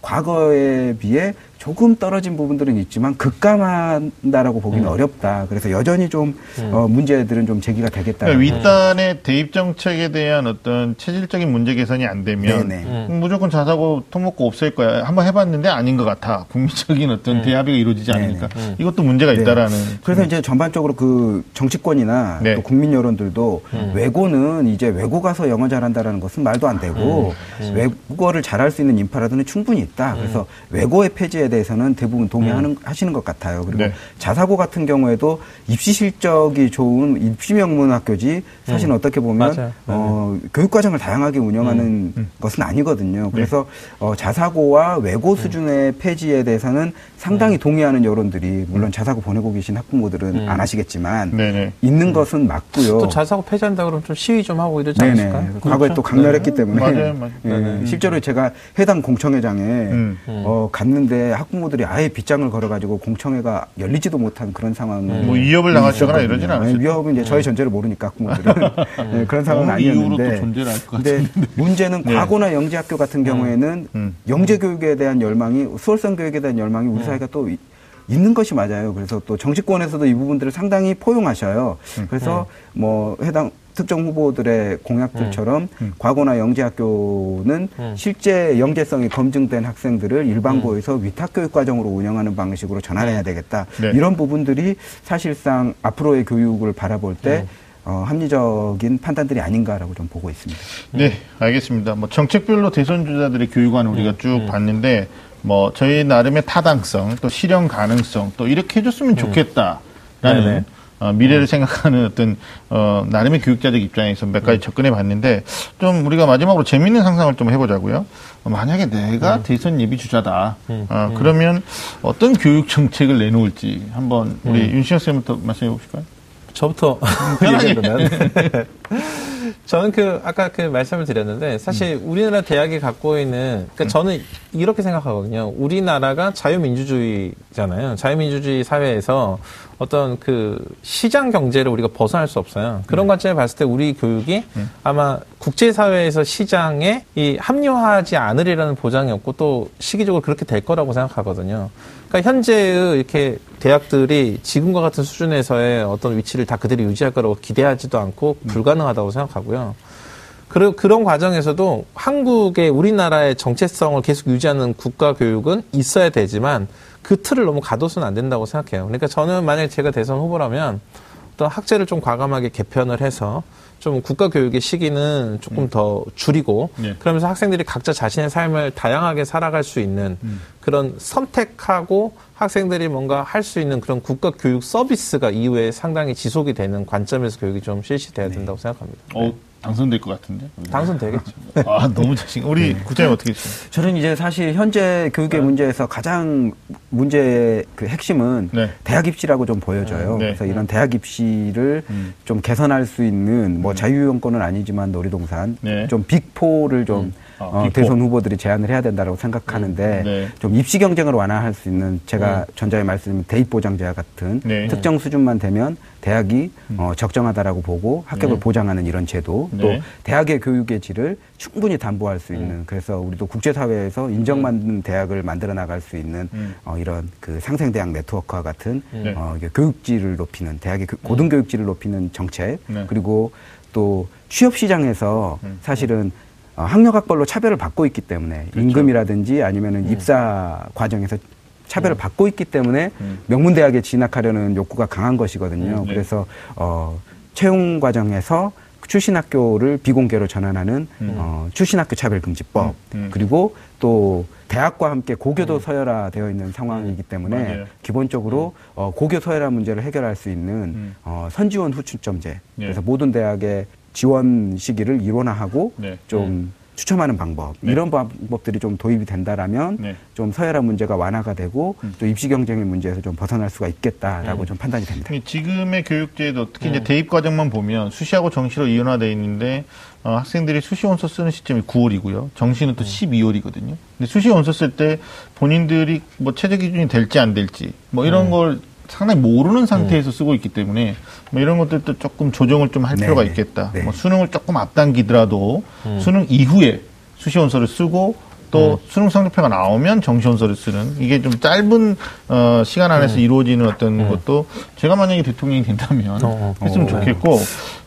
과거에 비해 조금 떨어진 부분들은 있지만 급감한다라고 보기는 음. 어렵다. 그래서 여전히 좀 어, 문제들은 좀 제기가 되겠다. 그러니까 윗단의 대입 정책에 대한 어떤 체질적인 문제 개선이 안 되면 네네. 음. 무조건 자사고 특목고 없앨 거야. 한번 해봤는데 아닌 것 같아. 국민적인 어떤 음. 대합의가 이루어지지. 않으니까 음. 이것도 문제가 네. 있다라는. 그래서 이제 전반적으로 그 정치권이나 네. 또 국민 여론들도 음. 외고는 이제 외고 가서 영어 잘한다라는 것은 말도 안 되고 음. 외국어를 잘할 수 있는 인프라들은 충분히 있다. 그래서 외고의 폐지에 대해 서는 대부분 동의하는 하시는 것 같아요. 그리고 네. 자사고 같은 경우에도 입시 실적이 좋은 입시 명문 학교지 사실 은 음. 어떻게 보면 맞아요. 어, 교육 과정을 다양하게 운영하는 것은 아니거든요. 그래서 어, 자사고와 외고 수준의 폐지에 대해서는 상당히 동의하는 여론들이 물론 자사고 보내고 계신 학부모들은 음. 안 하시겠지만 네네. 있는 것은 맞고요. 또 자사고 폐지한다 그러면 좀 시위 좀 하고 이러지 네네. 않을까요? 과거에 그렇죠. 또 강렬했기 네. 때문에 맞아요, 맞아요. 예. 실제로 제가 해당 공청회장에 음. 어, 갔는데 학부모들이 아예 빗장을 걸어가지고 공청회가 열리지도 못한 그런 상황을 뭐 위협을 당하시거나 있었거든요. 이러진 네? 위협은 이제 저희 전제를 모르니까 학부모들은 네, 그런 상황은 이유로 아니었는데 또 존재를 근데 문제는 네. 과거나 영재학교 같은 경우에는 음. 영재 교육에 대한 열망이 수월성 교육에 대한 열망이 우리 사회가 또 이- 있는 것이 맞아요. 그래서 또 정치권에서도 이 부분들을 상당히 포용하셔요. 그래서 뭐 해당 특정 후보들의 공약들처럼 과거나 영재학교는 음. 실제 영재성이 검증된 학생들을 일반고에서 위탁교육 과정으로 운영하는 방식으로 전환해야 되겠다. 네. 이런 부분들이 사실상 앞으로의 교육을 바라볼 때 어, 합리적인 판단들이 아닌가라고 좀 보고 있습니다. 네, 알겠습니다. 뭐 정책별로 대선 주자들의 교육안을 우리가 쭉 봤는데 뭐 저희 나름의 타당성, 또 실현 가능성, 또 이렇게 해줬으면 좋겠다 라는 네네. 어, 미래를 생각하는 어떤 어, 나름의 교육자적 입장에서 몇 가지 접근해 봤는데 좀 우리가 마지막으로 재밌는 상상을 좀 해보자고요. 어, 만약에 내가 대선 예비 주자다. 어, 그러면 어떤 교육 정책을 내놓을지 한번 우리 윤시영 쌤부터 말씀해 보실까요? 저부터 얘기하면 저는 그 아까 그 말씀을 드렸는데 사실 우리나라 대학이 갖고 있는 그러니까 저는 이렇게 생각하거든요. 우리나라가 자유민주주의잖아요. 자유민주주의 사회에서 어떤 그 시장 경제를 우리가 벗어날 수 없어요. 그런 관점에 봤을 때 우리 교육이 아마 국제사회에서 시장에 이 합류하지 않으리라는 보장이 없고 또 시기적으로 그렇게 될 거라고 생각하거든요. 그러니까 현재의 이렇게 대학들이 지금과 같은 수준에서의 어떤 위치를 다 그대로 유지할 거라고 기대하지도 않고 불가능하다고 생각하고요. 그러, 그런 과정에서도 한국의 우리나라의 정체성을 계속 유지하는 국가 교육은 있어야 되지만 그 틀을 너무 가둬서는 안 된다고 생각해요. 그러니까 저는 만약에 제가 대선 후보라면 어떤 학제를 좀 과감하게 개편을 해서 좀 국가 교육의 시기는 조금 더 줄이고 네. 그러면서 학생들이 각자 자신의 삶을 다양하게 살아갈 수 있는 그런 선택하고 학생들이 뭔가 할 수 있는 그런 국가 교육 서비스가 이후에 상당히 지속이 되는 관점에서 교육이 좀 실시돼야 된다고 생각합니다. 어, 당선될 것 같은데. 당선되겠죠. 아 너무 자신. 우리 국장님 어떻게 되십니까? 저는 이제 사실 현재 교육의 문제에서 가장 문제의 그 핵심은 네. 대학 입시라고 좀 보여져요. 네. 그래서 이런 대학 입시를 음. 좀 개선할 수 있는 뭐 자유형권은 아니지만 놀이동산 네. 좀 빅포를 좀 음. 아, 어, 빅포. 대선 후보들이 제안을 해야 된다고 생각하는데 네. 좀 입시 경쟁을 완화할 수 있는 제가 전자에 말씀드린 대입 보장제와 같은 네. 특정 수준만 되면 대학이 어, 적정하다라고 보고 합격을 네. 보장하는 이런 제도 또 네. 대학의 교육의 질을 충분히 담보할 수 있는 그래서 우리도 국제사회에서 인정받는 대학을 만들어 나갈 수 있는 음. 어, 이런 그 상생대학 네트워크와 같은 네. 어, 교육질을 높이는 대학의 교- 고등교육질을 높이는 정책 네. 그리고 또 취업 시장에서 음. 사실은 어, 학력학벌로 차별을 받고 있기 때문에 그렇죠. 임금이라든지 아니면은 입사 과정에서 차별을 받고 있기 때문에 음. 명문대학에 진학하려는 욕구가 강한 것이거든요. 음, 네. 그래서 어, 채용 과정에서 출신 학교를 비공개로 전환하는 음. 어, 출신 학교 차별 금지법 음, 음. 그리고 또 대학과 함께 고교도 서열화되어 있는 상황이기 때문에 음. 맞아요. 기본적으로 어, 고교 서열화 문제를 해결할 수 있는 음. 어, 선지원 후추점제 네. 그래서 모든 대학의 지원 시기를 일원화하고 네. 좀 추첨하는 방법 네. 이런 방법들이 좀 도입이 된다라면 네. 좀 서열화 문제가 완화가 되고 음. 또 입시 경쟁의 문제에서 좀 벗어날 수가 있겠다라고 좀 판단이 됩니다. 이 지금의 교육제도 특히 이제 대입 과정만 보면 수시하고 정시로 이원화돼 있는데 어, 학생들이 수시 원서 쓰는 시점이 9월이고요. 정시는 또 12월이거든요. 근데 수시 원서 쓸 때 본인들이 뭐 최저 기준이 될지 안 될지 뭐 이런 걸 상당히 모르는 상태에서 쓰고 있기 때문에 뭐 이런 것들도 조금 조정을 좀할 네. 필요가 있겠다. 네. 뭐 수능을 조금 앞당기더라도 수능 이후에 수시 원서를 쓰고 또 수능 성적표가 나오면 정시 원서를 쓰는 이게 좀 짧은 어, 시간 안에서 이루어지는 어떤 것도 제가 만약에 대통령이 된다면 어, 했으면 어. 좋겠고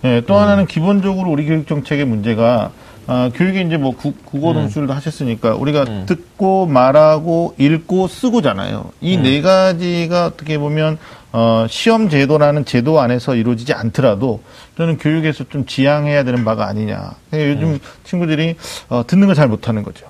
예, 또 하나는 기본적으로 우리 교육 정책의 문제가 아, 교육에 이제 뭐 구, 국어 논술도 하셨으니까 우리가 듣고 말하고 읽고 쓰고잖아요. 이네 가지가 어떻게 보면 어, 시험 제도라는 제도 안에서 이루어지지 않더라도 저는 교육에서 좀 지향해야 되는 바가 아니냐. 그러니까 요즘 친구들이 어, 듣는 걸 잘 못하는 거죠.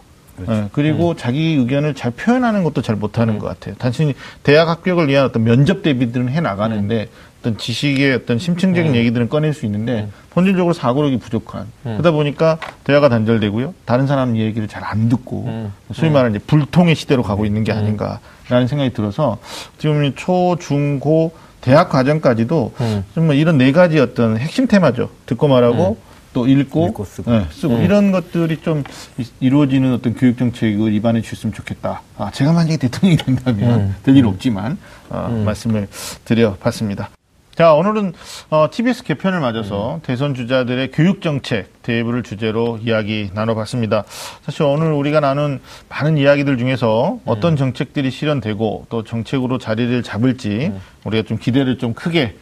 예, 그리고 자기 의견을 잘 표현하는 것도 잘 못하는 것 같아요. 단순히 대학 합격을 위한 어떤 면접 대비들은 해 나가는데 어떤 지식의 어떤 심층적인 얘기들은 꺼낼 수 있는데 본질적으로 사고력이 부족한. 그러다 보니까 대화가 단절되고요. 다른 사람 얘기를 잘 안 듣고 소위 말하는 이제 불통의 시대로 가고 있는 게 아닌가라는 생각이 들어서 지금 초, 중, 고 대학 과정까지도 음. 정말 이런 네 가지 어떤 핵심 테마죠. 듣고 말하고 또 읽고, 읽고 쓰고. 예, 쓰고. 이런 것들이 좀 이- 이루어지는 어떤 교육 정책을 입안해 주셨으면 좋겠다. 아, 제가 만약에 대통령이 된다면 될일 없지만 어, 말씀을 드려봤습니다. 자, 오늘은 어, TBS 개편을 맞아서 대선 주자들의 교육 정책 대부를 주제로 이야기 나눠봤습니다. 사실 오늘 우리가 나눈 많은 이야기들 중에서 어떤 정책들이 실현되고 또 정책으로 자리를 잡을지 우리가 좀 기대를 좀 크게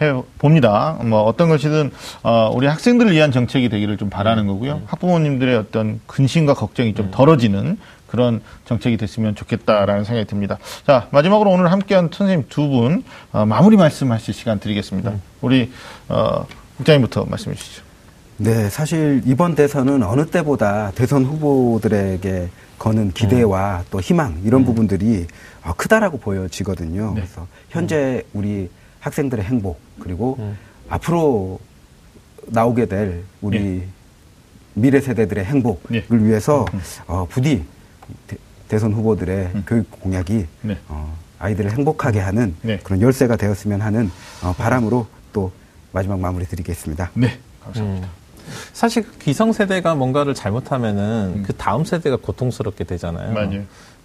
해 봅니다. 뭐 어떤 것이든 어, 우리 학생들을 위한 정책이 되기를 좀 바라는 거고요. 학부모님들의 어떤 근심과 걱정이 좀 덜어지는 그런 정책이 됐으면 좋겠다라는 생각이 듭니다. 자 마지막으로 오늘 함께한 선생님 두 분 어, 마무리 말씀하실 시간 드리겠습니다. 우리 어, 국장님부터 말씀해 주시죠. 네, 사실 이번 대선은 어느 때보다 대선 후보들에게 거는 기대와 또 희망 이런 부분들이 어, 크다라고 보여지거든요. 네. 그래서 현재 우리 학생들의 행복 그리고 앞으로 나오게 될 우리 예. 미래 세대들의 행복을 예. 위해서 어, 부디 대, 선 후보들의 교육 공약이 네. 어, 아이들을 행복하게 하는 네. 그런 열쇠가 되었으면 하는 어, 바람으로 또 마지막 마무리 드리겠습니다. 네, 감사합니다. 사실 그 기성세대가 뭔가를 잘못하면은 그 다음 세대가 고통스럽게 되잖아요. 맞아요.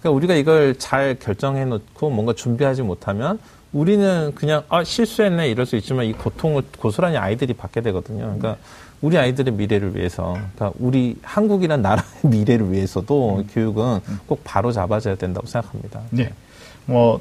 그러니까 우리가 이걸 잘 결정해 놓고 뭔가 준비하지 못하면 우리는 그냥 아 실수했네 이럴 수 있지만 이 고통을 고스란히 아이들이 받게 되거든요. 그러니까 우리 아이들의 미래를 위해서, 그러니까 우리 한국이란 나라의 미래를 위해서도 교육은 꼭 바로 잡아줘야 된다고 생각합니다. 네. 뭐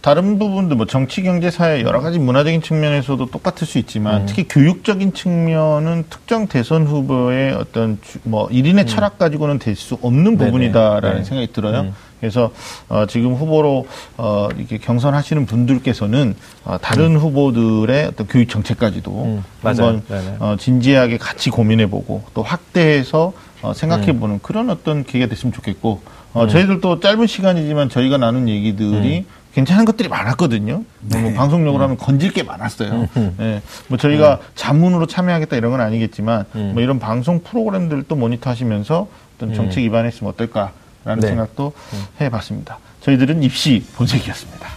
다른 부분도 뭐 정치, 경제, 사회 여러 가지 문화적인 측면에서도 똑같을 수 있지만 특히 교육적인 측면은 특정 대선 후보의 어떤 주- 뭐 일인의 철학 가지고는 될 수 없는 네네. 부분이다라는 네. 생각이 들어요. 음. 그래서 어, 지금 후보로 어, 이렇게 경선하시는 분들께서는 어, 다른 후보들의 어떤 교육 정책까지도 음. 한번 네네. 어, 진지하게 같이 고민해보고 또 확대해서 어, 생각해보는 그런 어떤 기회가 됐으면 좋겠고 어, 저희들도 짧은 시간이지만 저희가 나눈 얘기들이 괜찮은 것들이 많았거든요. 뭐 네. 방송용으로 하면 건질 게 많았어요. 예, 뭐 저희가 자문으로 참여하겠다 이런 건 아니겠지만 음. 뭐 이런 방송 프로그램들도 모니터하시면서 어떤 정책 입안했으면 어떨까라는 네. 생각도 해봤습니다. 저희들은 입시 본색이었습니다.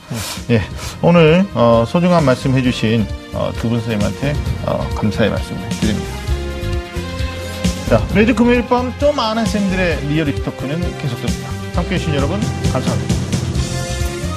예, 오늘 어, 소중한 말씀 해주신 어, 두분 선생님한테 어, 감사의 말씀을 드립니다. 자, 매주 금요일 밤 또 많은 쌤들의 리얼리티 토크는 계속됩니다. 함께 해 주신 여러분 감사합니다.